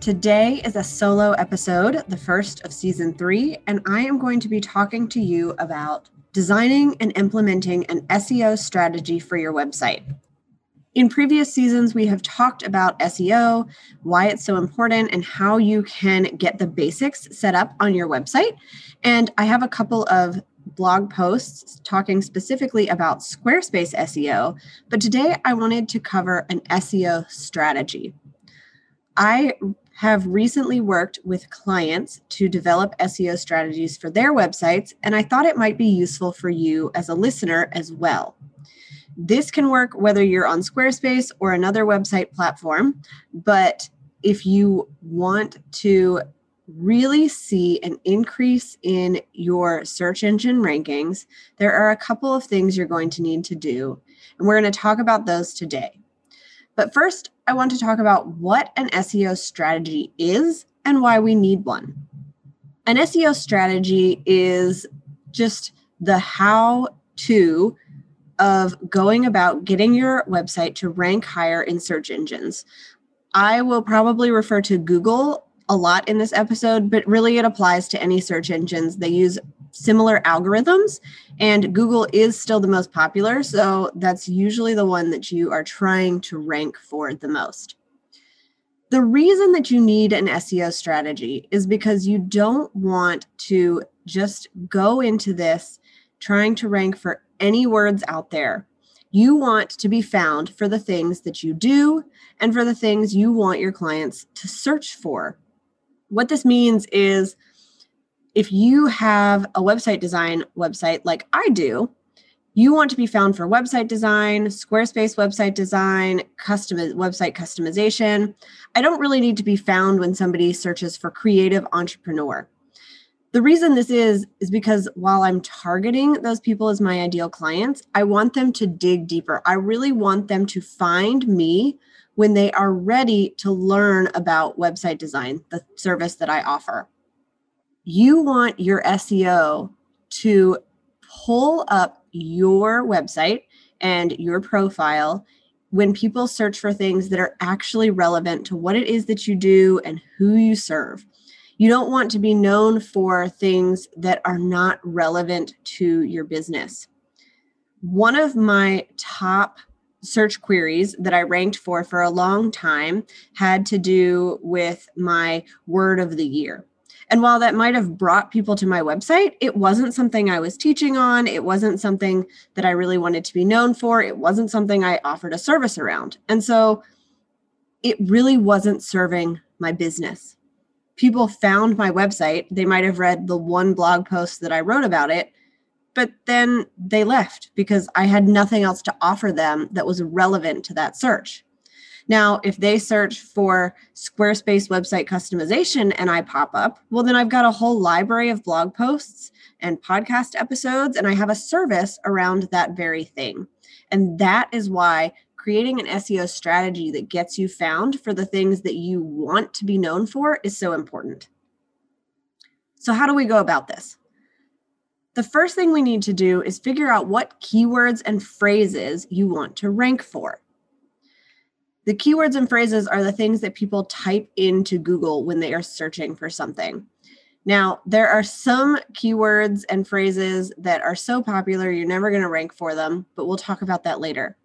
Today is a solo episode, the first of season three, and I am going to be talking to you about designing and implementing an SEO strategy for your website. In previous seasons, we have talked about SEO, why it's so important, and how you can get the basics set up on your website. And I have a couple of blog posts talking specifically about Squarespace SEO, but today I wanted to cover an SEO strategy. I have recently worked with clients to develop SEO strategies for their websites, and I thought it might be useful for you as a listener as well. This can work whether you're on Squarespace or another website platform, but if you want to really see an increase in your search engine rankings, there are a couple of things you're going to need to do, and we're going to talk about those today. But first, I want to talk about what an SEO strategy is and why we need one. An SEO strategy is just the how to of going about getting your website to rank higher in search engines. I will probably refer to Google a lot in this episode, but really it applies to any search engines. They use similar algorithms and google is still the most popular so that's usually the one that you are trying to rank for the most. The reason that you need an seo strategy is because you don't want to just go into this trying to rank for any words out there. You want to be found for the things that you do and for the things you want your clients to search for. What this means is if you have a website design website like I do, you want to be found for website design, Squarespace website design, custom website customization. I don't really need to be found when somebody searches for creative entrepreneur. The reason this is is because while I'm targeting those people as my ideal clients, I want them to dig deeper. I really want them to find me when they are ready to learn about website design, the service that I offer you want your SEO to pull up your website and your profile when people search for things that are actually relevant to what it is that you do and who you serve. You don't want to be known for things that are not relevant to your business. One of my top search queries that I ranked for for a long time had to do with my word of the year. And while that might have brought people to my website, it wasn't something I was teaching on. It wasn't something that I really wanted to be known for. It wasn't something I offered a service around. And so it really wasn't serving my business. People found my website. They might have read the one blog post that I wrote about it, but then they left because I had nothing else to offer them that was relevant to that search. Now, if they search for Squarespace website customization and I pop up, well, then I've got a whole library of blog posts and podcast episodes, and I have a service around that very thing. And that is why creating an SEO strategy that gets you found for the things that you want to be known for is so important. So, how do we go about this? The first thing we need to do is figure out what keywords and phrases you want to rank for. The keywords and phrases are the things that people type into Google when they are searching for something. Now, there are some keywords and phrases that are so popular, you're never going to rank for them, but we'll talk about that later.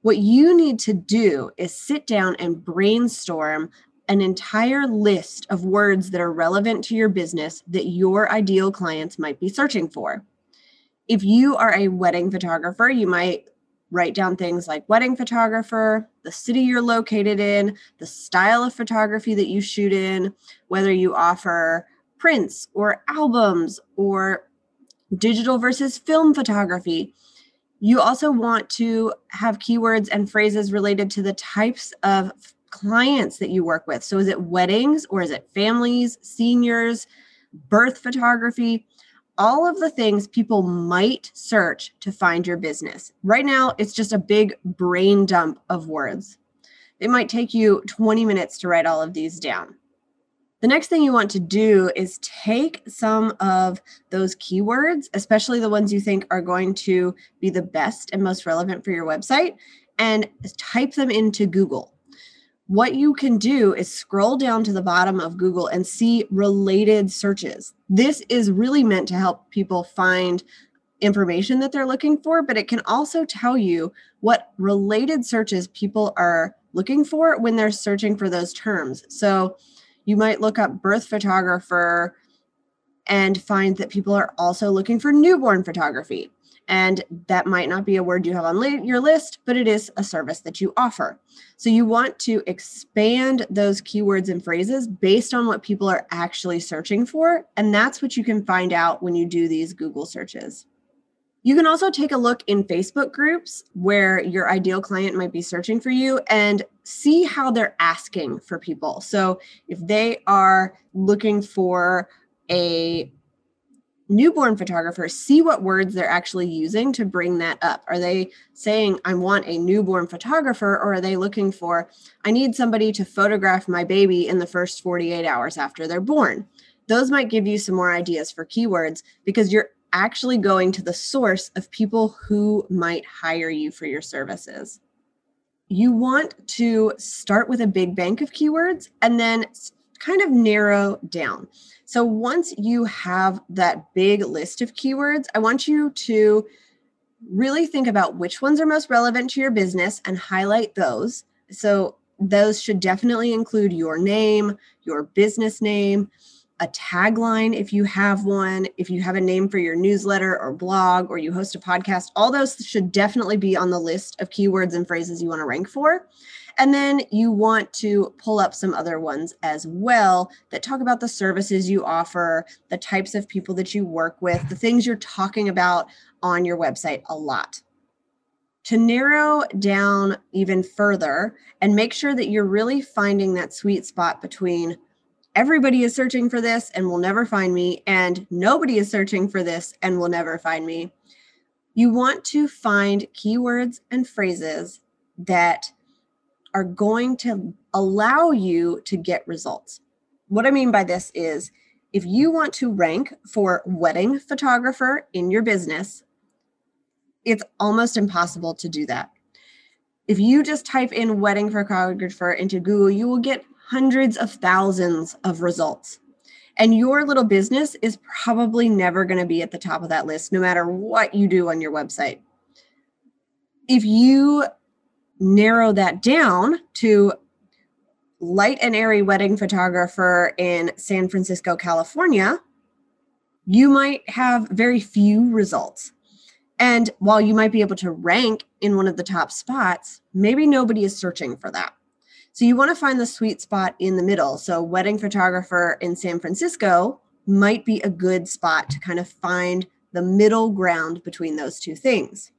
What you need to do is sit down and brainstorm an entire list of words that are relevant to your business that your ideal clients might be searching for. If you are a wedding photographer, you might write down things like wedding photographer, the city you're located in, the style of photography that you shoot in, whether you offer prints or albums or digital versus film photography. You also want to have keywords and phrases related to the types of clients that you work with. So, is it weddings or is it families, seniors, birth photography, all of the things people might search to find your business. Right now, it's just a big brain dump of words. It might take you 20 minutes to write all of these down. The next thing you want to do is take some of those keywords, especially the ones you think are going to be the best and most relevant for your website, and type them into Google. What you can do is scroll down to the bottom of Google and see related searches. This is really meant to help people find information that they're looking for, but it can also tell you what related searches people are looking for when they're searching for those terms. So, you might look up birth photographer and find that people are also looking for newborn photography. And that might not be a word you have on your list, but it is a service that you offer. So you want to expand those keywords and phrases based on what people are actually searching for. And that's what you can find out when you do these Google searches. You can also take a look in Facebook groups where your ideal client might be searching for you and see how they're asking for people. So if they are looking for a newborn photographers see what words they're actually using to bring that up. Are they saying, I want a newborn photographer, or are they looking for, I need somebody to photograph my baby in the first 48 hours after they're born? Those might give you some more ideas for keywords because you're actually going to the source of people who might hire you for your services. You want to start with a big bank of keywords and then kind of narrow down. So once you have that big list of keywords, I want you to really think about which ones are most relevant to your business and highlight those. So those should definitely include your name, your business name, a tagline if you have one, if you have a name for your newsletter or blog or you host a podcast, all those should definitely be on the list of keywords and phrases you want to rank for. And then you want to pull up some other ones as well that talk about the services you offer, the types of people that you work with, the things you're talking about on your website a lot. To narrow down even further and make sure that you're really finding that sweet spot between everybody is searching for this and will never find me, and nobody is searching for this and will never find me. You want to find keywords and phrases that are going to allow you to get results. What I mean by this is if you want to rank for wedding photographer in your business, it's almost impossible to do that. If you just type in wedding photographer into Google, you will get hundreds of thousands of results. And your little business is probably never going to be at the top of that list, no matter what you do on your website. If you narrow that down to light and airy wedding photographer in San Francisco, California, you might have very few results. And while you might be able to rank in one of the top spots, maybe nobody is searching for that. So you want to find the sweet spot in the middle. So wedding photographer in San Francisco might be a good spot to kind of find the middle ground between those two things.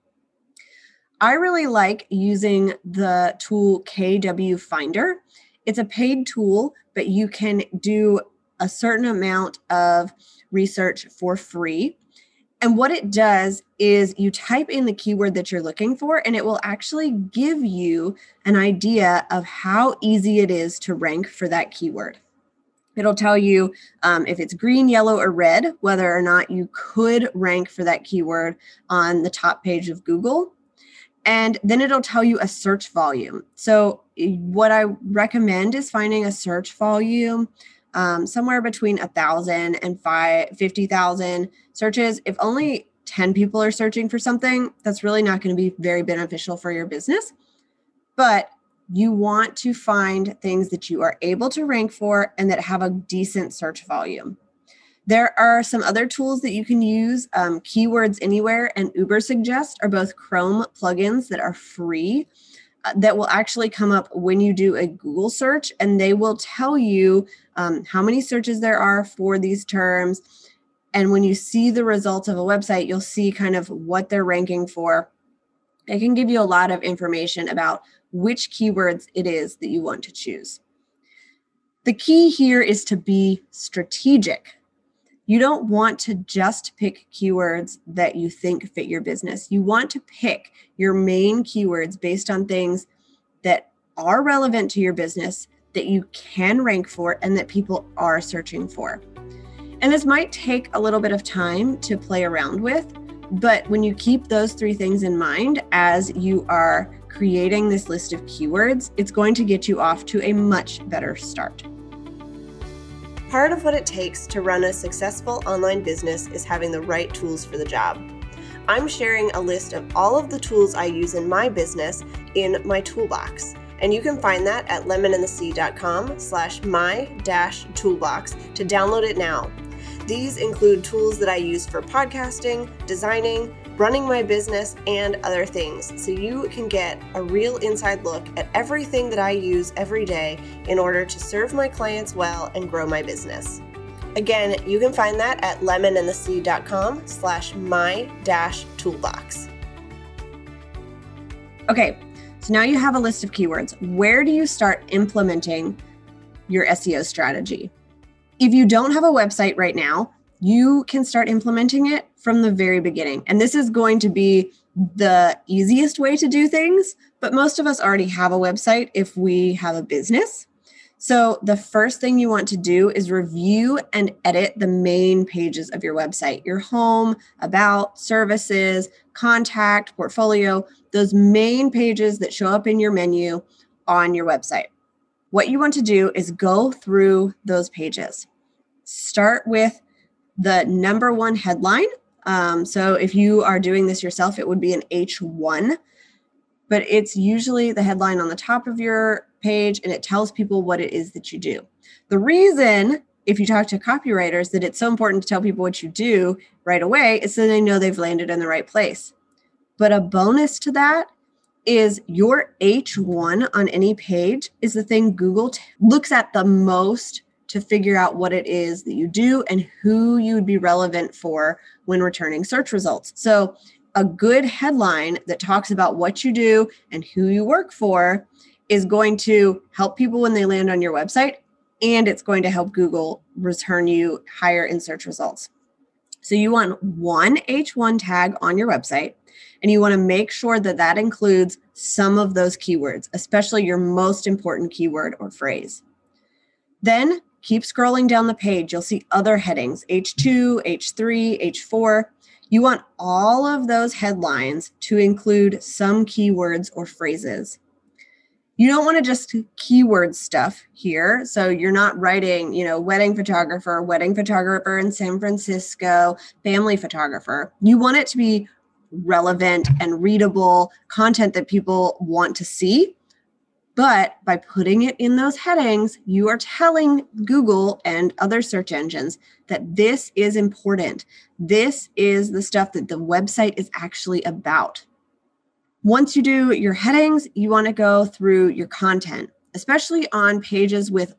I really like using the tool KW Finder. It's a paid tool, but you can do a certain amount of research for free. And what it does is you type in the keyword that you're looking for, and it will actually give you an idea of how easy it is to rank for that keyword. It'll tell you um, if it's green, yellow, or red, whether or not you could rank for that keyword on the top page of Google. And then it'll tell you a search volume. So, what I recommend is finding a search volume um, somewhere between a thousand and five fifty thousand searches. If only 10 people are searching for something, that's really not going to be very beneficial for your business. But you want to find things that you are able to rank for and that have a decent search volume. There are some other tools that you can use. Um, Keywords Anywhere and Ubersuggest are both Chrome plugins that are free uh, that will actually come up when you do a Google search, and they will tell you um, how many searches there are for these terms. And when you see the results of a website, you'll see kind of what they're ranking for. It can give you a lot of information about which keywords it is that you want to choose. The key here is to be strategic. You don't want to just pick keywords that you think fit your business. You want to pick your main keywords based on things that are relevant to your business, that you can rank for, and that people are searching for. And this might take a little bit of time to play around with, but when you keep those three things in mind as you are creating this list of keywords, it's going to get you off to a much better start. Part of what it takes to run a successful online business is having the right tools for the job. I'm sharing a list of all of the tools I use in my business in my toolbox. And you can find that at lemonandthesea.com slash my dash toolbox to download it now. These include tools that I use for podcasting, designing, running my business, and other things, so you can get a real inside look at everything that I use every day in order to serve my clients well and grow my business. Again, you can find that at lemonandthesea.com slash my dash toolbox. Okay, so now you have a list of keywords. Where do you start implementing your SEO strategy? If you don't have a website right now, you can start implementing it from the very beginning. And this is going to be the easiest way to do things, but most of us already have a website if we have a business. So, the first thing you want to do is review and edit the main pages of your website your home, about, services, contact, portfolio, those main pages that show up in your menu on your website. What you want to do is go through those pages. Start with the number one headline. Um, so if you are doing this yourself, it would be an H1, but it's usually the headline on the top of your page and it tells people what it is that you do. The reason, if you talk to copywriters, that it's so important to tell people what you do right away is so they know they've landed in the right place. But a bonus to that is your H1 on any page is the thing Google t- looks at the most to figure out what it is that you do and who you would be relevant for when returning search results. So, a good headline that talks about what you do and who you work for is going to help people when they land on your website and it's going to help Google return you higher in search results. So, you want one H1 tag on your website and you want to make sure that that includes some of those keywords, especially your most important keyword or phrase. Then keep scrolling down the page. You'll see other headings H2, H3, H4. You want all of those headlines to include some keywords or phrases. You don't want to just keyword stuff here. So you're not writing, you know, wedding photographer, wedding photographer in San Francisco, family photographer. You want it to be relevant and readable content that people want to see. But by putting it in those headings, you are telling Google and other search engines that this is important. This is the stuff that the website is actually about. Once you do your headings, you want to go through your content, especially on pages with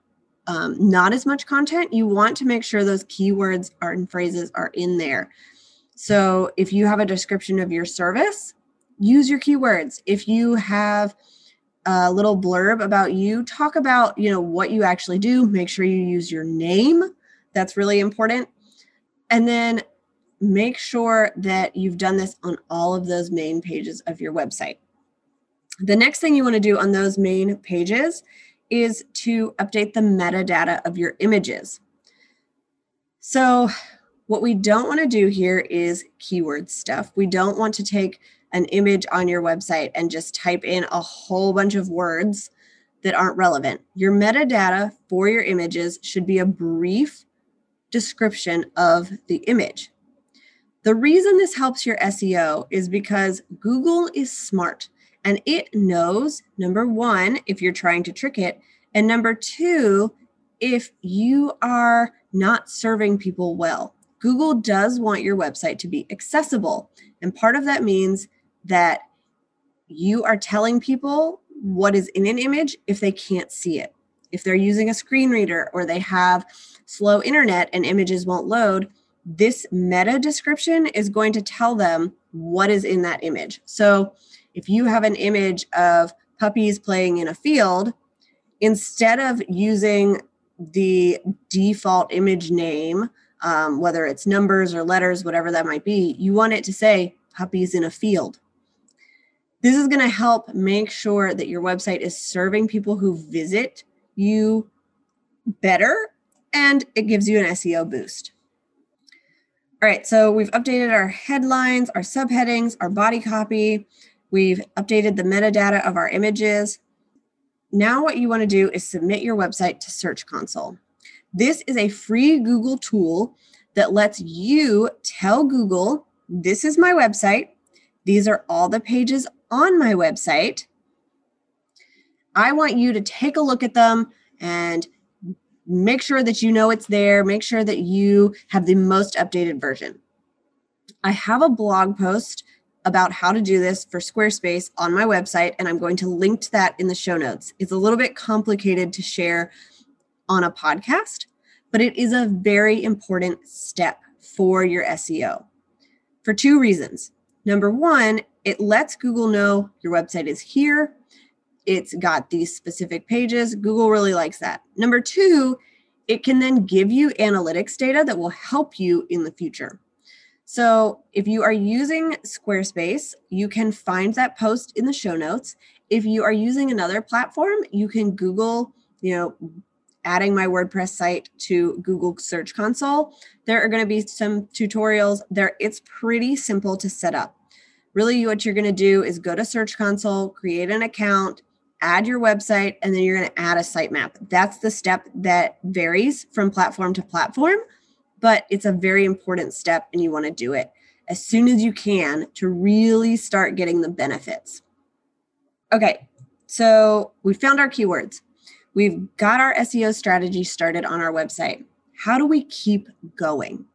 um, not as much content. You want to make sure those keywords are and phrases are in there. So if you have a description of your service, use your keywords. If you have a little blurb about you, talk about, you know, what you actually do, make sure you use your name. That's really important. And then make sure that you've done this on all of those main pages of your website. The next thing you want to do on those main pages is to update the metadata of your images. So what we don't want to do here is keyword stuff. We don't want to take an image on your website and just type in a whole bunch of words that aren't relevant. Your metadata for your images should be a brief description of the image. The reason this helps your SEO is because Google is smart and it knows number one, if you're trying to trick it, and number two, if you are not serving people well. Google does want your website to be accessible. And part of that means that you are telling people what is in an image if they can't see it. If they're using a screen reader or they have slow internet and images won't load, this meta description is going to tell them what is in that image. So if you have an image of puppies playing in a field, instead of using the default image name um, whether it's numbers or letters, whatever that might be, you want it to say puppies in a field. This is going to help make sure that your website is serving people who visit you better and it gives you an SEO boost. All right, so we've updated our headlines, our subheadings, our body copy. We've updated the metadata of our images. Now, what you want to do is submit your website to Search Console. This is a free Google tool that lets you tell Google, this is my website. These are all the pages on my website. I want you to take a look at them and make sure that you know it's there, make sure that you have the most updated version. I have a blog post about how to do this for Squarespace on my website, and I'm going to link to that in the show notes. It's a little bit complicated to share on a podcast, but it is a very important step for your SEO for two reasons. Number one, it lets Google know your website is here it's got these specific pages. Google really likes that. Number two, it can then give you analytics data that will help you in the future. So if you are using Squarespace, you can find that post in the show notes. If you are using another platform, you can Google, you know, adding my WordPress site to Google Search Console. There are going to be some tutorials there. It's pretty simple to set up. Really, what you're going to do is go to Search Console, create an account, add your website, and then you're going to add a sitemap. That's the step that varies from platform to platform, but it's a very important step and you want to do it as soon as you can to really start getting the benefits. Okay, so we found our keywords. We've got our SEO strategy started on our website. How do we keep going?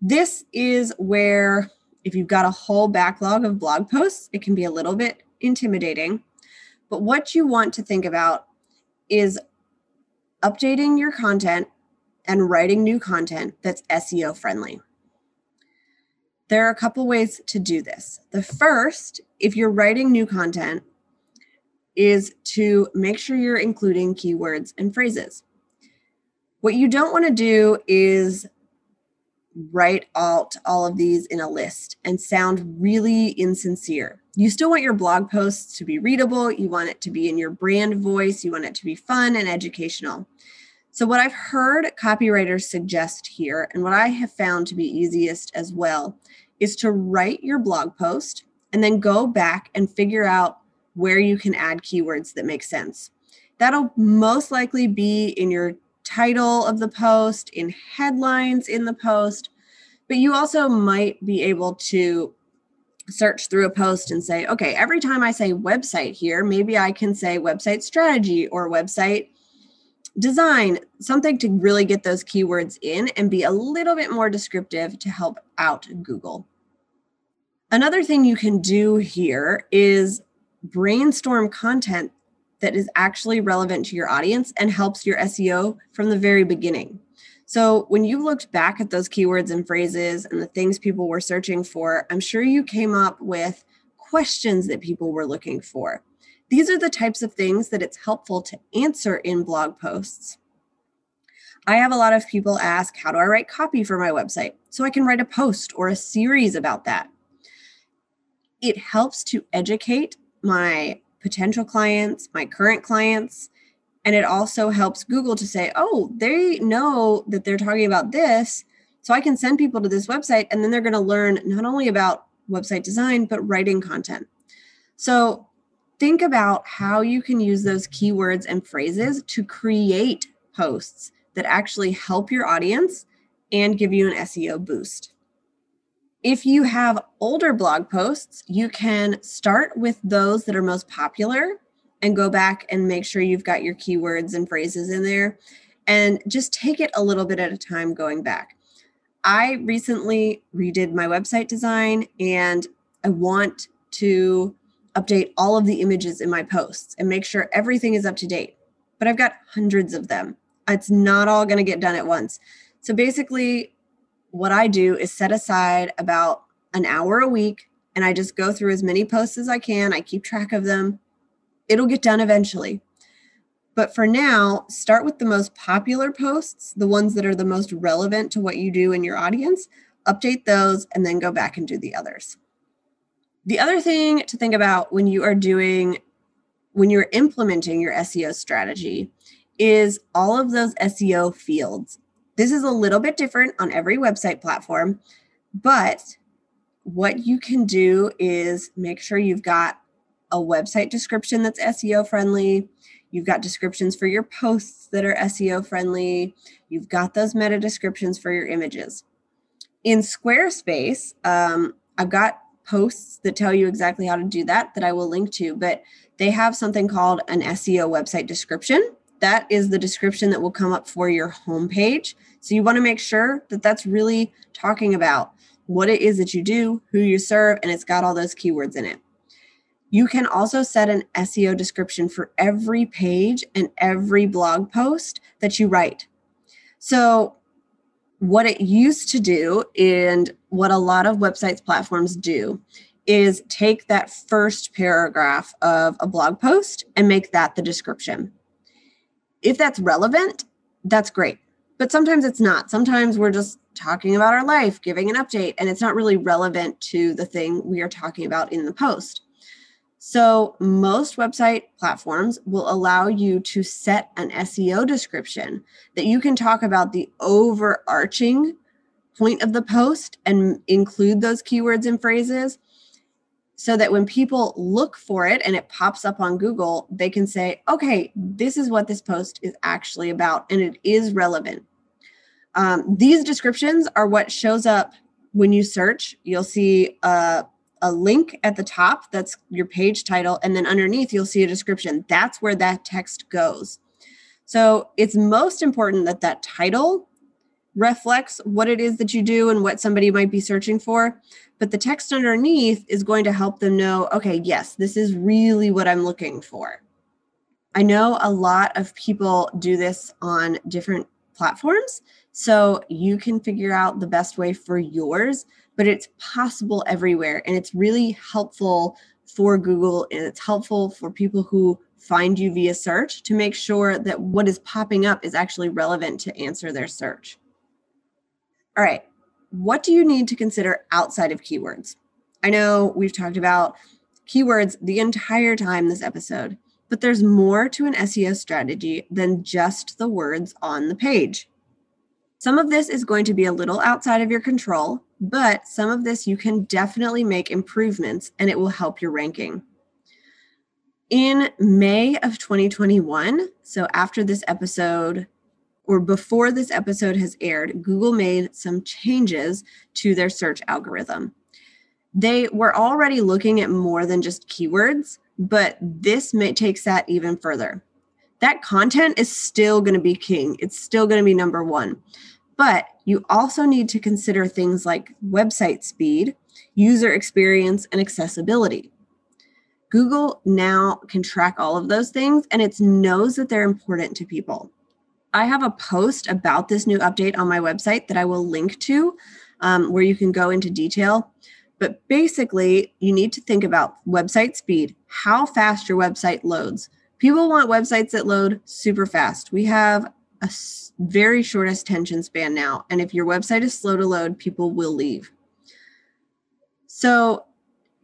This is where, if you've got a whole backlog of blog posts, it can be a little bit intimidating. But what you want to think about is updating your content and writing new content that's SEO friendly. There are a couple ways to do this. The first, if you're writing new content, is to make sure you're including keywords and phrases. What you don't want to do is write out all of these in a list and sound really insincere. You still want your blog posts to be readable, you want it to be in your brand voice, you want it to be fun and educational. So, what I've heard copywriters suggest here, and what I have found to be easiest as well, is to write your blog post and then go back and figure out where you can add keywords that make sense. That'll most likely be in your title of the post, in headlines in the post, but you also might be able to search through a post and say, okay, every time I say website here, maybe I can say website strategy or website design, something to really get those keywords in and be a little bit more descriptive to help out Google. Another thing you can do here is brainstorm content that is actually relevant to your audience and helps your SEO from the very beginning. So, when you looked back at those keywords and phrases and the things people were searching for, I'm sure you came up with questions that people were looking for. These are the types of things that it's helpful to answer in blog posts. I have a lot of people ask, How do I write copy for my website? So I can write a post or a series about that. It helps to educate my potential clients, my current clients. And it also helps Google to say, oh, they know that they're talking about this. So I can send people to this website and then they're going to learn not only about website design, but writing content. So think about how you can use those keywords and phrases to create posts that actually help your audience and give you an SEO boost. If you have older blog posts, you can start with those that are most popular and go back and make sure you've got your keywords and phrases in there and just take it a little bit at a time going back. I recently redid my website design and I want to update all of the images in my posts and make sure everything is up to date. But I've got hundreds of them. It's not all going to get done at once. So basically, what I do is set aside about an hour a week and I just go through as many posts as I can. I keep track of them. It'll get done eventually. But for now, start with the most popular posts, the ones that are the most relevant to what you do in your audience, update those, and then go back and do the others. The other thing to think about when you are doing, when you're implementing your SEO strategy is all of those SEO fields. This is a little bit different on every website platform, but what you can do is make sure you've got a website description that's SEO friendly. You've got descriptions for your posts that are SEO friendly. You've got those meta descriptions for your images. In Squarespace, um, I've got posts that tell you exactly how to do that that I will link to, but they have something called an SEO website description. That is the description that will come up for your homepage. So you want to make sure that that's really talking about what it is that you do, who you serve, and it's got all those keywords in it. You can also set an SEO description for every page and every blog post that you write. So, what it used to do, and what a lot of websites platforms do, is take that first paragraph of a blog post and make that the description. If that's relevant, that's great. But sometimes it's not. Sometimes we're just talking about our life, giving an update, and it's not really relevant to the thing we are talking about in the post. So, most website platforms will allow you to set an SEO description that you can talk about the overarching point of the post and include those keywords and phrases so that when people look for it and it pops up on Google, they can say, okay, this is what this post is actually about and it is relevant. Um, these descriptions are what shows up when you search. You'll see a a link at the top that's your page title and then underneath you'll see a description that's where that text goes so it's most important that that title reflects what it is that you do and what somebody might be searching for but the text underneath is going to help them know okay yes this is really what i'm looking for i know a lot of people do this on different platforms so you can figure out the best way for yours but it's possible everywhere. And it's really helpful for Google and it's helpful for people who find you via search to make sure that what is popping up is actually relevant to answer their search. All right, what do you need to consider outside of keywords? I know we've talked about keywords the entire time this episode, but there's more to an SEO strategy than just the words on the page. Some of this is going to be a little outside of your control, but some of this you can definitely make improvements and it will help your ranking. In May of 2021, so after this episode or before this episode has aired, Google made some changes to their search algorithm. They were already looking at more than just keywords, but this may, takes that even further. That content is still going to be king. It's still going to be number one. But you also need to consider things like website speed, user experience, and accessibility. Google now can track all of those things and it knows that they're important to people. I have a post about this new update on my website that I will link to um, where you can go into detail. But basically, you need to think about website speed, how fast your website loads. People want websites that load super fast. We have a very short attention span now. And if your website is slow to load, people will leave. So,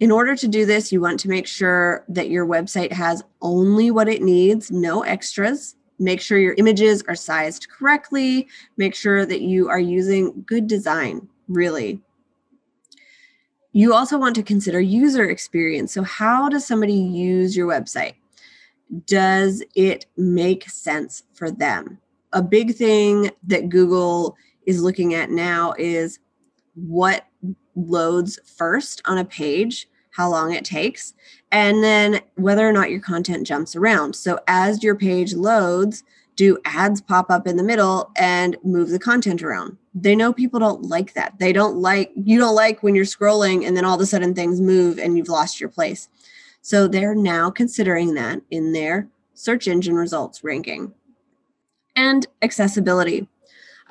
in order to do this, you want to make sure that your website has only what it needs, no extras. Make sure your images are sized correctly. Make sure that you are using good design, really. You also want to consider user experience. So, how does somebody use your website? Does it make sense for them? a big thing that Google is looking at now is what loads first on a page, how long it takes, and then whether or not your content jumps around. So as your page loads, do ads pop up in the middle and move the content around? They know people don't like that. They don't like, you don't like when you're scrolling and then all of a sudden things move and you've lost your place. So they're now considering that in their search engine results ranking and accessibility.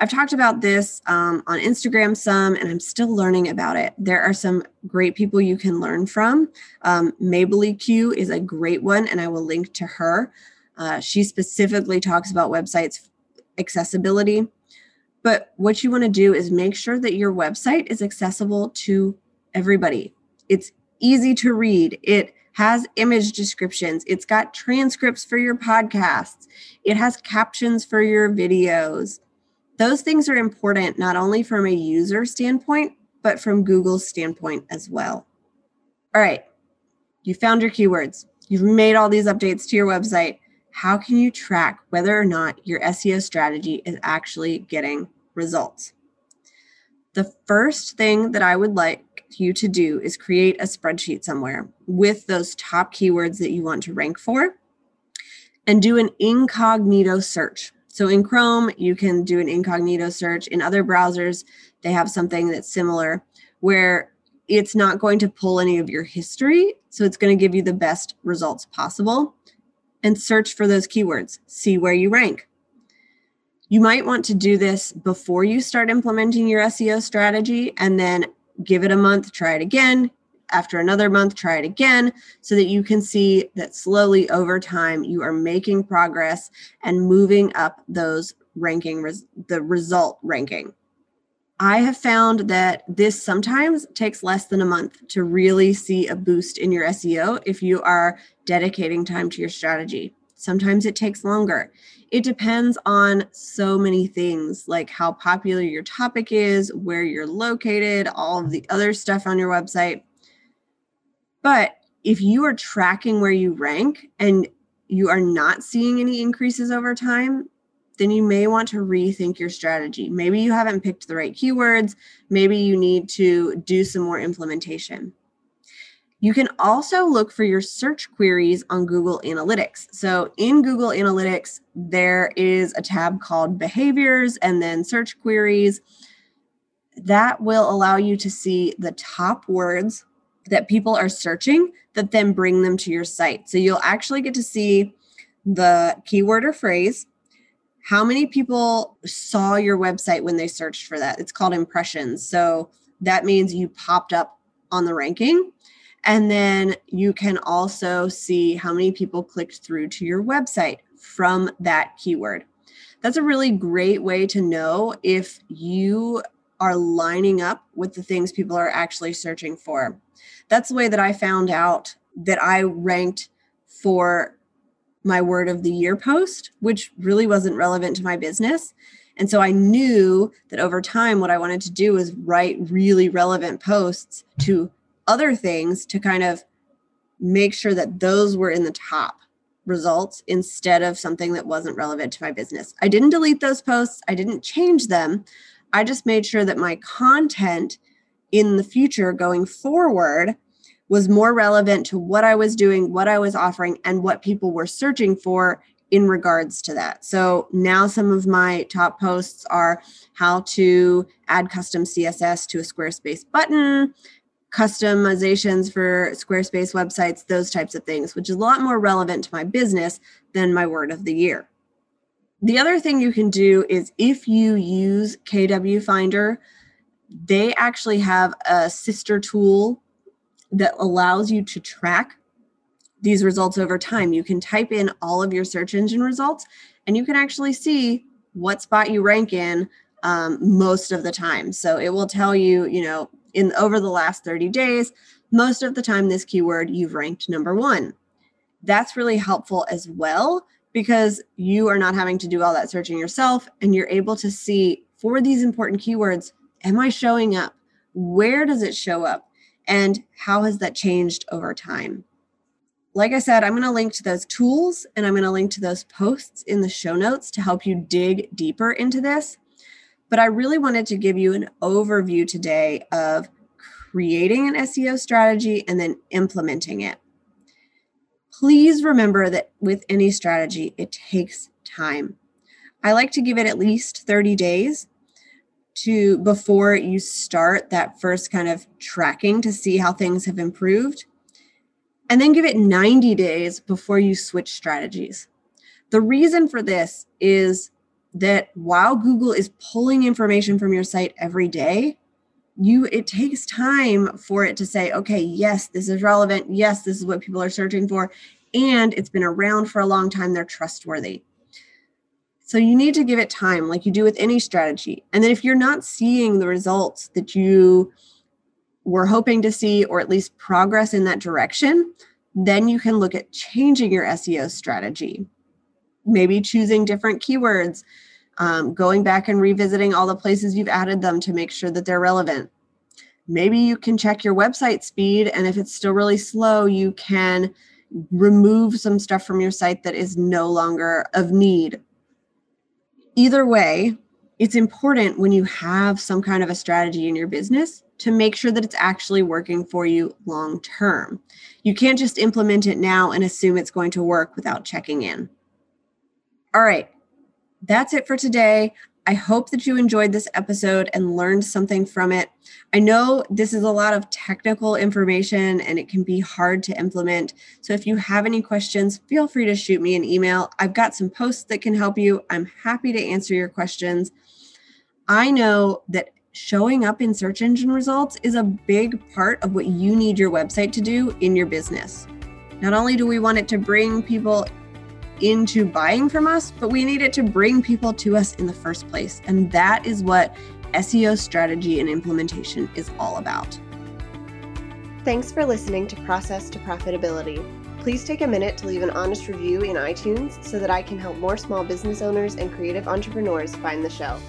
I've talked about this um, on Instagram some, and I'm still learning about it. There are some great people you can learn from. Um, Mabely Q is a great one, and I will link to her. Uh, she specifically talks about websites accessibility. But what you want to do is make sure that your website is accessible to everybody. It's easy to read. It has image descriptions. It's got transcripts for your podcasts. It has captions for your videos. Those things are important not only from a user standpoint, but from Google's standpoint as well. All right, you found your keywords. You've made all these updates to your website. How can you track whether or not your SEO strategy is actually getting results? The first thing that I would like you to do is create a spreadsheet somewhere with those top keywords that you want to rank for and do an incognito search. So in Chrome, you can do an incognito search. In other browsers, they have something that's similar where it's not going to pull any of your history. So it's going to give you the best results possible. And search for those keywords, see where you rank. You might want to do this before you start implementing your SEO strategy and then give it a month, try it again. After another month, try it again so that you can see that slowly over time you are making progress and moving up those ranking, res- the result ranking. I have found that this sometimes takes less than a month to really see a boost in your SEO if you are dedicating time to your strategy. Sometimes it takes longer. It depends on so many things like how popular your topic is, where you're located, all of the other stuff on your website. But if you are tracking where you rank and you are not seeing any increases over time, then you may want to rethink your strategy. Maybe you haven't picked the right keywords. Maybe you need to do some more implementation. You can also look for your search queries on Google Analytics. So, in Google Analytics, there is a tab called Behaviors and then Search Queries. That will allow you to see the top words that people are searching that then bring them to your site. So, you'll actually get to see the keyword or phrase, how many people saw your website when they searched for that. It's called impressions. So, that means you popped up on the ranking and then you can also see how many people clicked through to your website from that keyword. That's a really great way to know if you are lining up with the things people are actually searching for. That's the way that I found out that I ranked for my word of the year post, which really wasn't relevant to my business. And so I knew that over time, what I wanted to do was write really relevant posts to other things to kind of make sure that those were in the top results instead of something that wasn't relevant to my business. I didn't delete those posts, I didn't change them. I just made sure that my content in the future going forward was more relevant to what I was doing, what I was offering, and what people were searching for in regards to that. So now some of my top posts are how to add custom CSS to a Squarespace button, customizations for Squarespace websites, those types of things, which is a lot more relevant to my business than my word of the year. The other thing you can do is if you use KW Finder, they actually have a sister tool that allows you to track these results over time. You can type in all of your search engine results and you can actually see what spot you rank in um, most of the time. So it will tell you, you know, in over the last 30 days, most of the time this keyword you've ranked number 1. That's really helpful as well because you are not having to do all that searching yourself and you're able to see for these important keywords, am I showing up? Where does it show up? And how has that changed over time? Like I said, I'm going to link to those tools and I'm going to link to those posts in the show notes to help you dig deeper into this. But I really wanted to give you an overview today of creating an SEO strategy and then implementing it. Please remember that with any strategy, it takes time. I like to give it at least 30 days to before you start that first kind of tracking to see how things have improved. And then give it 90 days before you switch strategies. The reason for this is that while Google is pulling information from your site every day, you it takes time for it to say, okay, yes, this is relevant. Yes, this is what people are searching for. and it's been around for a long time, they're trustworthy. So you need to give it time, like you do with any strategy. And then if you're not seeing the results that you were hoping to see, or at least progress in that direction, then you can look at changing your SEO strategy. Maybe choosing different keywords, um, going back and revisiting all the places you've added them to make sure that they're relevant. Maybe you can check your website speed, and if it's still really slow, you can remove some stuff from your site that is no longer of need. Either way, it's important when you have some kind of a strategy in your business to make sure that it's actually working for you long term. You can't just implement it now and assume it's going to work without checking in. All right, that's it for today. I hope that you enjoyed this episode and learned something from it. I know this is a lot of technical information and it can be hard to implement. So if you have any questions, feel free to shoot me an email. I've got some posts that can help you. I'm happy to answer your questions. I know that showing up in search engine results is a big part of what you need your website to do in your business. Not only do we want it to bring people into buying from us, but we need it to bring people to us in the first place. And that is what SEO strategy and implementation is all about. Thanks for listening to Process to Profitability. Please take a minute to leave an honest review in iTunes so that I can help more small business owners and creative entrepreneurs find the show.